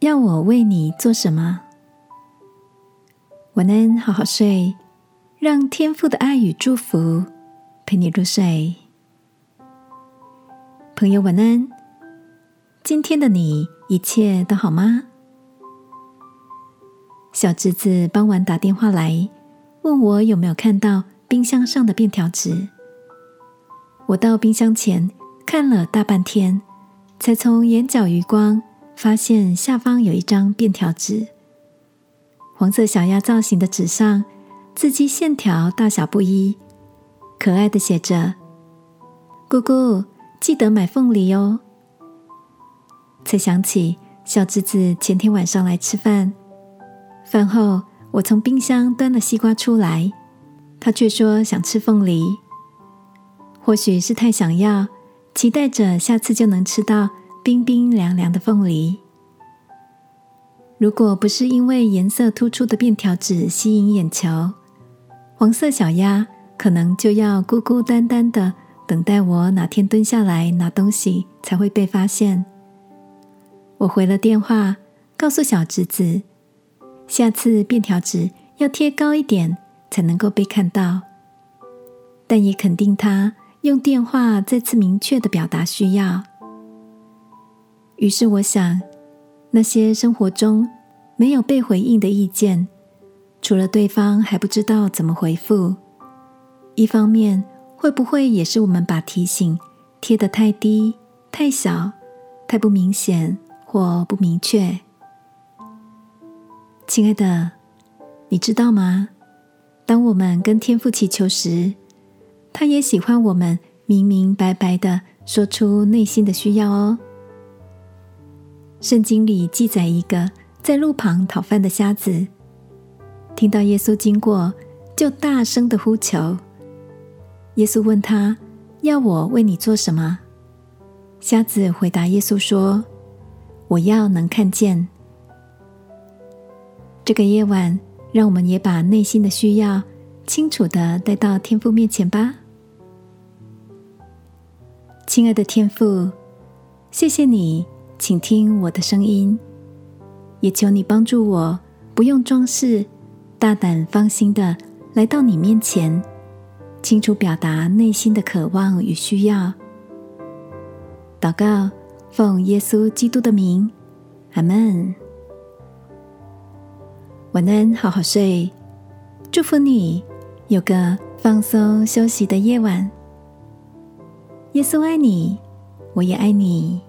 要我为你做什么？晚安，好好睡，让天父的爱与祝福陪你入睡。朋友，晚安。今天的你一切都好吗？小侄子傍晚打电话来，问我有没有看到冰箱上的便条纸。我到冰箱前看了大半天，才从眼角余光。发现下方有一张便条纸，黄色小鸭造型的纸上，字迹线条大小不一，可爱的写着：“姑姑记得买凤梨哦。”才想起小侄子前天晚上来吃饭，饭后我从冰箱端了西瓜出来，他却说想吃凤梨，或许是太想要，期待着下次就能吃到。冰冰凉凉的凤梨，如果不是因为颜色突出的便条纸吸引眼球，黄色小鸭可能就要孤孤单单的等待我哪天蹲下来拿东西才会被发现。我回了电话，告诉小侄子，下次便条纸要贴高一点才能够被看到，但也肯定他用电话再次明确的表达需要。于是我想，那些生活中没有被回应的意见，除了对方还不知道怎么回复，一方面会不会也是我们把提醒贴得太低、太小、太不明显或不明确？亲爱的，你知道吗？当我们跟天父祈求时，他也喜欢我们明明白白的说出内心的需要哦。圣经里记载一个在路旁讨饭的瞎子，听到耶稣经过，就大声的呼求。耶稣问他：“要我为你做什么？”瞎子回答耶稣说：“我要能看见。”这个夜晚，让我们也把内心的需要清楚的带到天父面前吧。亲爱的天父，谢谢你。请听我的声音，也求你帮助我，不用装饰，大胆放心的来到你面前，清楚表达内心的渴望与需要。祷告，奉耶稣基督的名，阿门。晚安，好好睡，祝福你有个放松休息的夜晚。耶稣爱你，我也爱你。